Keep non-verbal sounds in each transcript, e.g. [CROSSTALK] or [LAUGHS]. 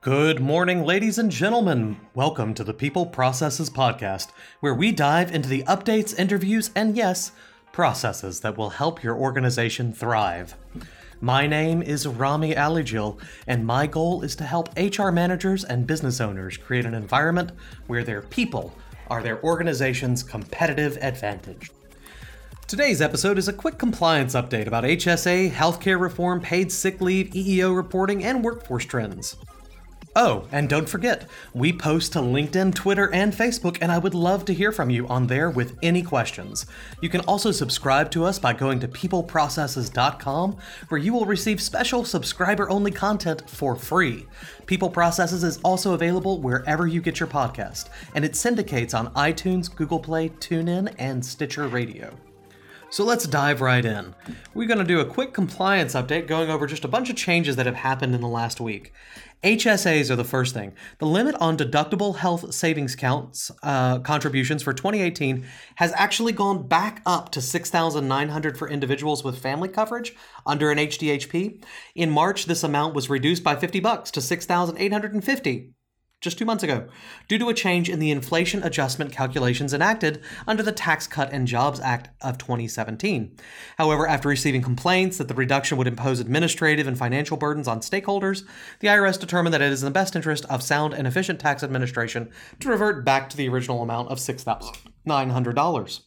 Good morning, ladies and gentlemen. Welcome to the People Processes Podcast, where we dive into the updates, interviews, and yes, processes that will help your organization thrive. My name is Rami Alijil, and my goal is to help HR managers and business owners create an environment where their people are their organization's competitive advantage. Today's episode is a quick compliance update about HSA, healthcare reform, paid sick leave, EEO reporting, and workforce trends. Oh, and don't forget, we post to LinkedIn, Twitter, and Facebook, and I would love to hear from you on there with any questions. You can also subscribe to us by going to peopleprocesses.com, where you will receive special subscriber only content for free. People Processes is also available wherever you get your podcast, and it syndicates on iTunes, Google Play, TuneIn, and Stitcher Radio. So let's dive right in. We're going to do a quick compliance update going over just a bunch of changes that have happened in the last week. HSAs are the first thing. The limit on deductible health savings counts uh, contributions for 2018 has actually gone back up to 6,900 for individuals with family coverage under an HDHP. In March, this amount was reduced by 50 bucks to 6,850 just two months ago, due to a change in the inflation adjustment calculations enacted under the Tax Cut and Jobs Act of 2017. However, after receiving complaints that the reduction would impose administrative and financial burdens on stakeholders, the IRS determined that it is in the best interest of sound and efficient tax administration to revert back to the original amount of $6,900.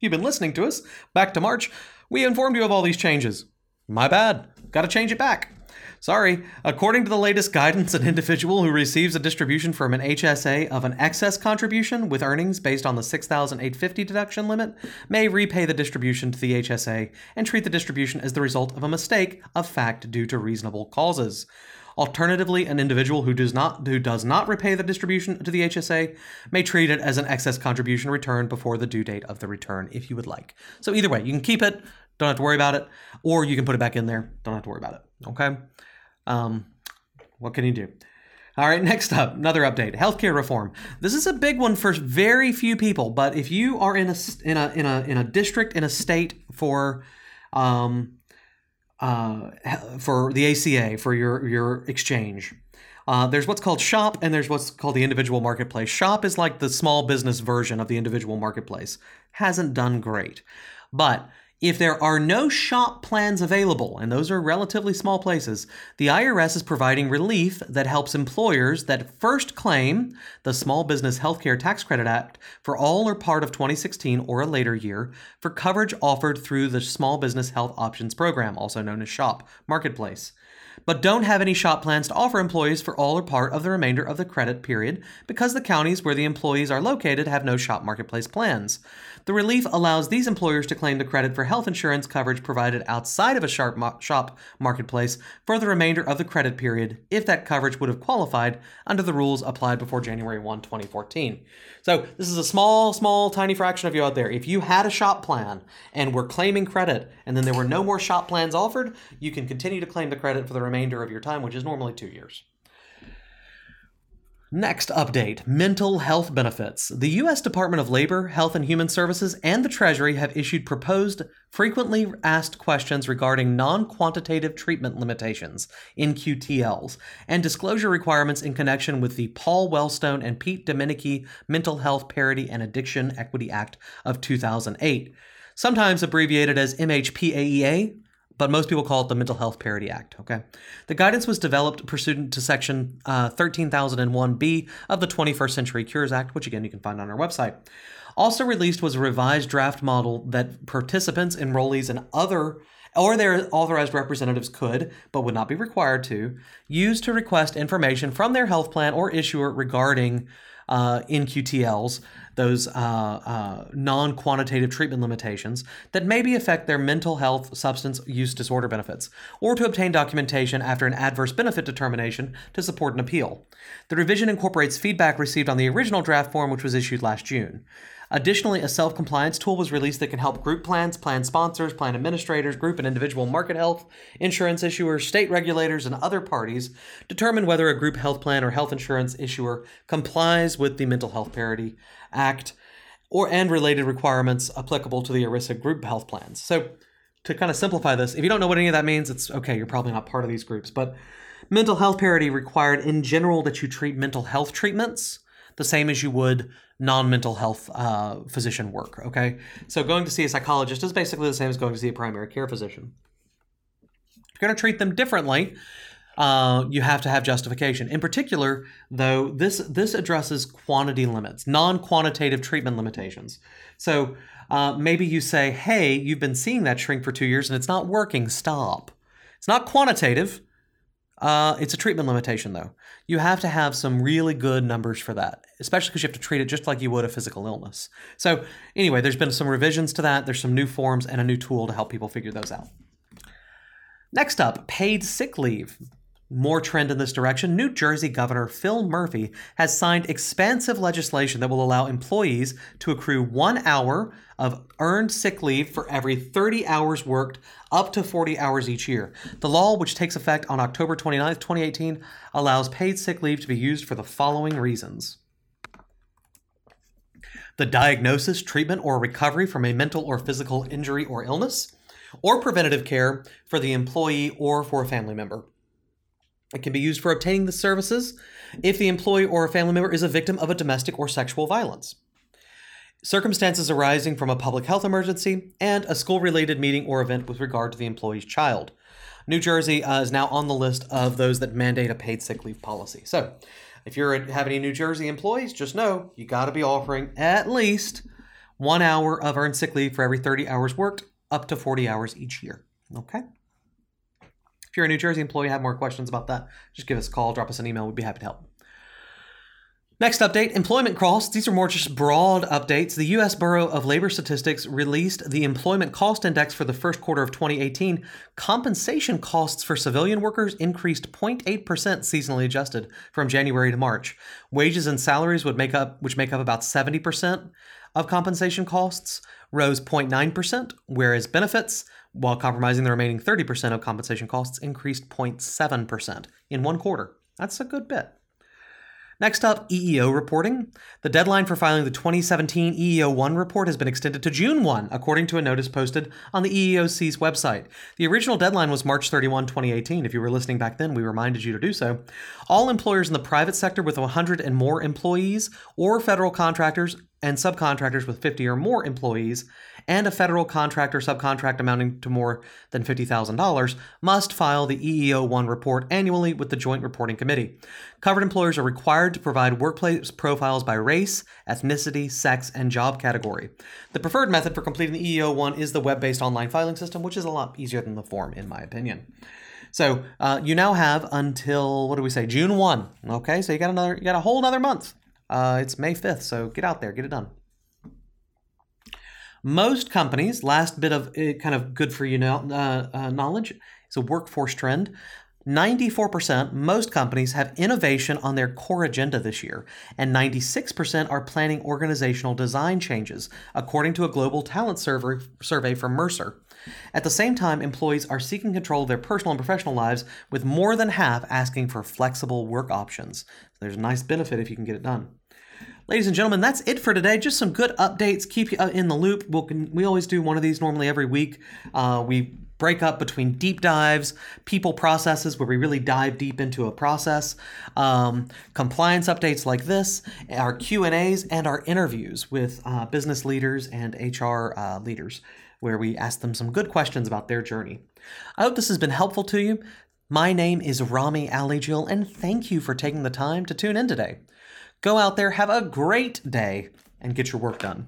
You've been listening to us. Back to March, we informed you of all these changes. My bad. Got to change it back. Sorry. According to the latest guidance, an individual who receives a distribution from an HSA of an excess contribution with earnings based on the 6,850 deduction limit may repay the distribution to the HSA and treat the distribution as the result of a mistake of fact due to reasonable causes. Alternatively, an individual who does not who does not repay the distribution to the HSA may treat it as an excess contribution return before the due date of the return if you would like. So either way, you can keep it, don't have to worry about it, or you can put it back in there, don't have to worry about it. Okay? Um, what can you do? All right, [LAUGHS] next up, another update: healthcare reform. This is a big one for very few people, but if you are in a in a in a in a district in a state for um, uh, for the ACA for your your exchange, uh, there's what's called shop and there's what's called the individual marketplace. Shop is like the small business version of the individual marketplace. Hasn't done great, but if there are no shop plans available, and those are relatively small places, the IRS is providing relief that helps employers that first claim the Small Business Healthcare Tax Credit Act for all or part of 2016 or a later year for coverage offered through the Small Business Health Options Program, also known as SHOP Marketplace but don't have any shop plans to offer employees for all or part of the remainder of the credit period because the counties where the employees are located have no shop marketplace plans. The relief allows these employers to claim the credit for health insurance coverage provided outside of a shop marketplace for the remainder of the credit period if that coverage would have qualified under the rules applied before January 1, 2014. So, this is a small, small, tiny fraction of you out there. If you had a shop plan and were claiming credit and then there were no more shop plans offered, you can continue to claim the credit for the remainder of your time, which is normally two years. Next update mental health benefits. The U.S. Department of Labor, Health and Human Services, and the Treasury have issued proposed frequently asked questions regarding non quantitative treatment limitations, NQTLs, and disclosure requirements in connection with the Paul Wellstone and Pete Domenici Mental Health Parity and Addiction Equity Act of 2008, sometimes abbreviated as MHPAEA but most people call it the Mental Health Parity Act. Okay, the guidance was developed pursuant to Section uh, 13001B of the 21st Century Cures Act, which again you can find on our website. Also released was a revised draft model that participants, enrollees, and other or their authorized representatives could, but would not be required to, use to request information from their health plan or issuer regarding uh, NQTLs those uh, uh, non quantitative treatment limitations that maybe affect their mental health substance use disorder benefits, or to obtain documentation after an adverse benefit determination to support an appeal. The revision incorporates feedback received on the original draft form, which was issued last June. Additionally, a self compliance tool was released that can help group plans, plan sponsors, plan administrators, group and individual market health, insurance issuers, state regulators, and other parties determine whether a group health plan or health insurance issuer complies with the Mental Health Parity Act or and related requirements applicable to the ERISA group health plans. So, to kind of simplify this, if you don't know what any of that means, it's okay, you're probably not part of these groups. But mental health parity required in general that you treat mental health treatments the same as you would non-mental health uh, physician work. Okay, so going to see a psychologist is basically the same as going to see a primary care physician. If you're going to treat them differently, uh, you have to have justification. In particular, though, this this addresses quantity limits, non-quantitative treatment limitations. So uh, maybe you say, "Hey, you've been seeing that shrink for two years and it's not working. Stop." It's not quantitative. Uh, it's a treatment limitation, though. You have to have some really good numbers for that, especially because you have to treat it just like you would a physical illness. So, anyway, there's been some revisions to that. There's some new forms and a new tool to help people figure those out. Next up, paid sick leave. More trend in this direction. New Jersey Governor Phil Murphy has signed expansive legislation that will allow employees to accrue one hour of earned sick leave for every 30 hours worked, up to 40 hours each year. The law, which takes effect on October 29, 2018, allows paid sick leave to be used for the following reasons the diagnosis, treatment, or recovery from a mental or physical injury or illness, or preventative care for the employee or for a family member. It can be used for obtaining the services if the employee or a family member is a victim of a domestic or sexual violence. Circumstances arising from a public health emergency and a school related meeting or event with regard to the employee's child. New Jersey uh, is now on the list of those that mandate a paid sick leave policy. So, if you have any New Jersey employees, just know you got to be offering at least one hour of earned sick leave for every 30 hours worked, up to 40 hours each year. Okay? If you're a New Jersey employee and have more questions about that, just give us a call, drop us an email. We'd be happy to help. Next update employment costs. These are more just broad updates. The U.S. Bureau of Labor Statistics released the Employment Cost Index for the first quarter of 2018. Compensation costs for civilian workers increased 0.8% seasonally adjusted from January to March. Wages and salaries would make up, which make up about 70% of compensation costs, rose 0.9%, whereas benefits, while compromising the remaining 30% of compensation costs, increased 0.7% in one quarter. That's a good bit. Next up, EEO reporting. The deadline for filing the 2017 EEO 1 report has been extended to June 1, according to a notice posted on the EEOC's website. The original deadline was March 31, 2018. If you were listening back then, we reminded you to do so. All employers in the private sector with 100 and more employees, or federal contractors and subcontractors with 50 or more employees, and a federal contractor subcontract amounting to more than $50,000 must file the EEO 1 report annually with the Joint Reporting Committee. Covered employers are required to provide workplace profiles by race, ethnicity, sex, and job category. The preferred method for completing the EEO 1 is the web based online filing system, which is a lot easier than the form, in my opinion. So uh, you now have until what do we say, June one? Okay, so you got another, you got a whole another month. Uh, it's May fifth, so get out there, get it done. Most companies, last bit of uh, kind of good for you know, uh, uh, knowledge, is a workforce trend. 94%, most companies have innovation on their core agenda this year, and 96% are planning organizational design changes, according to a global talent survey, survey from Mercer. At the same time, employees are seeking control of their personal and professional lives, with more than half asking for flexible work options. There's a nice benefit if you can get it done. Ladies and gentlemen, that's it for today. Just some good updates. Keep you uh, in the loop. We'll, we always do one of these normally every week. Uh, we break up between deep dives, people processes where we really dive deep into a process, um, compliance updates like this, our Q and A's, and our interviews with uh, business leaders and HR uh, leaders, where we ask them some good questions about their journey. I hope this has been helpful to you. My name is Rami Alijil, and thank you for taking the time to tune in today. Go out there, have a great day, and get your work done.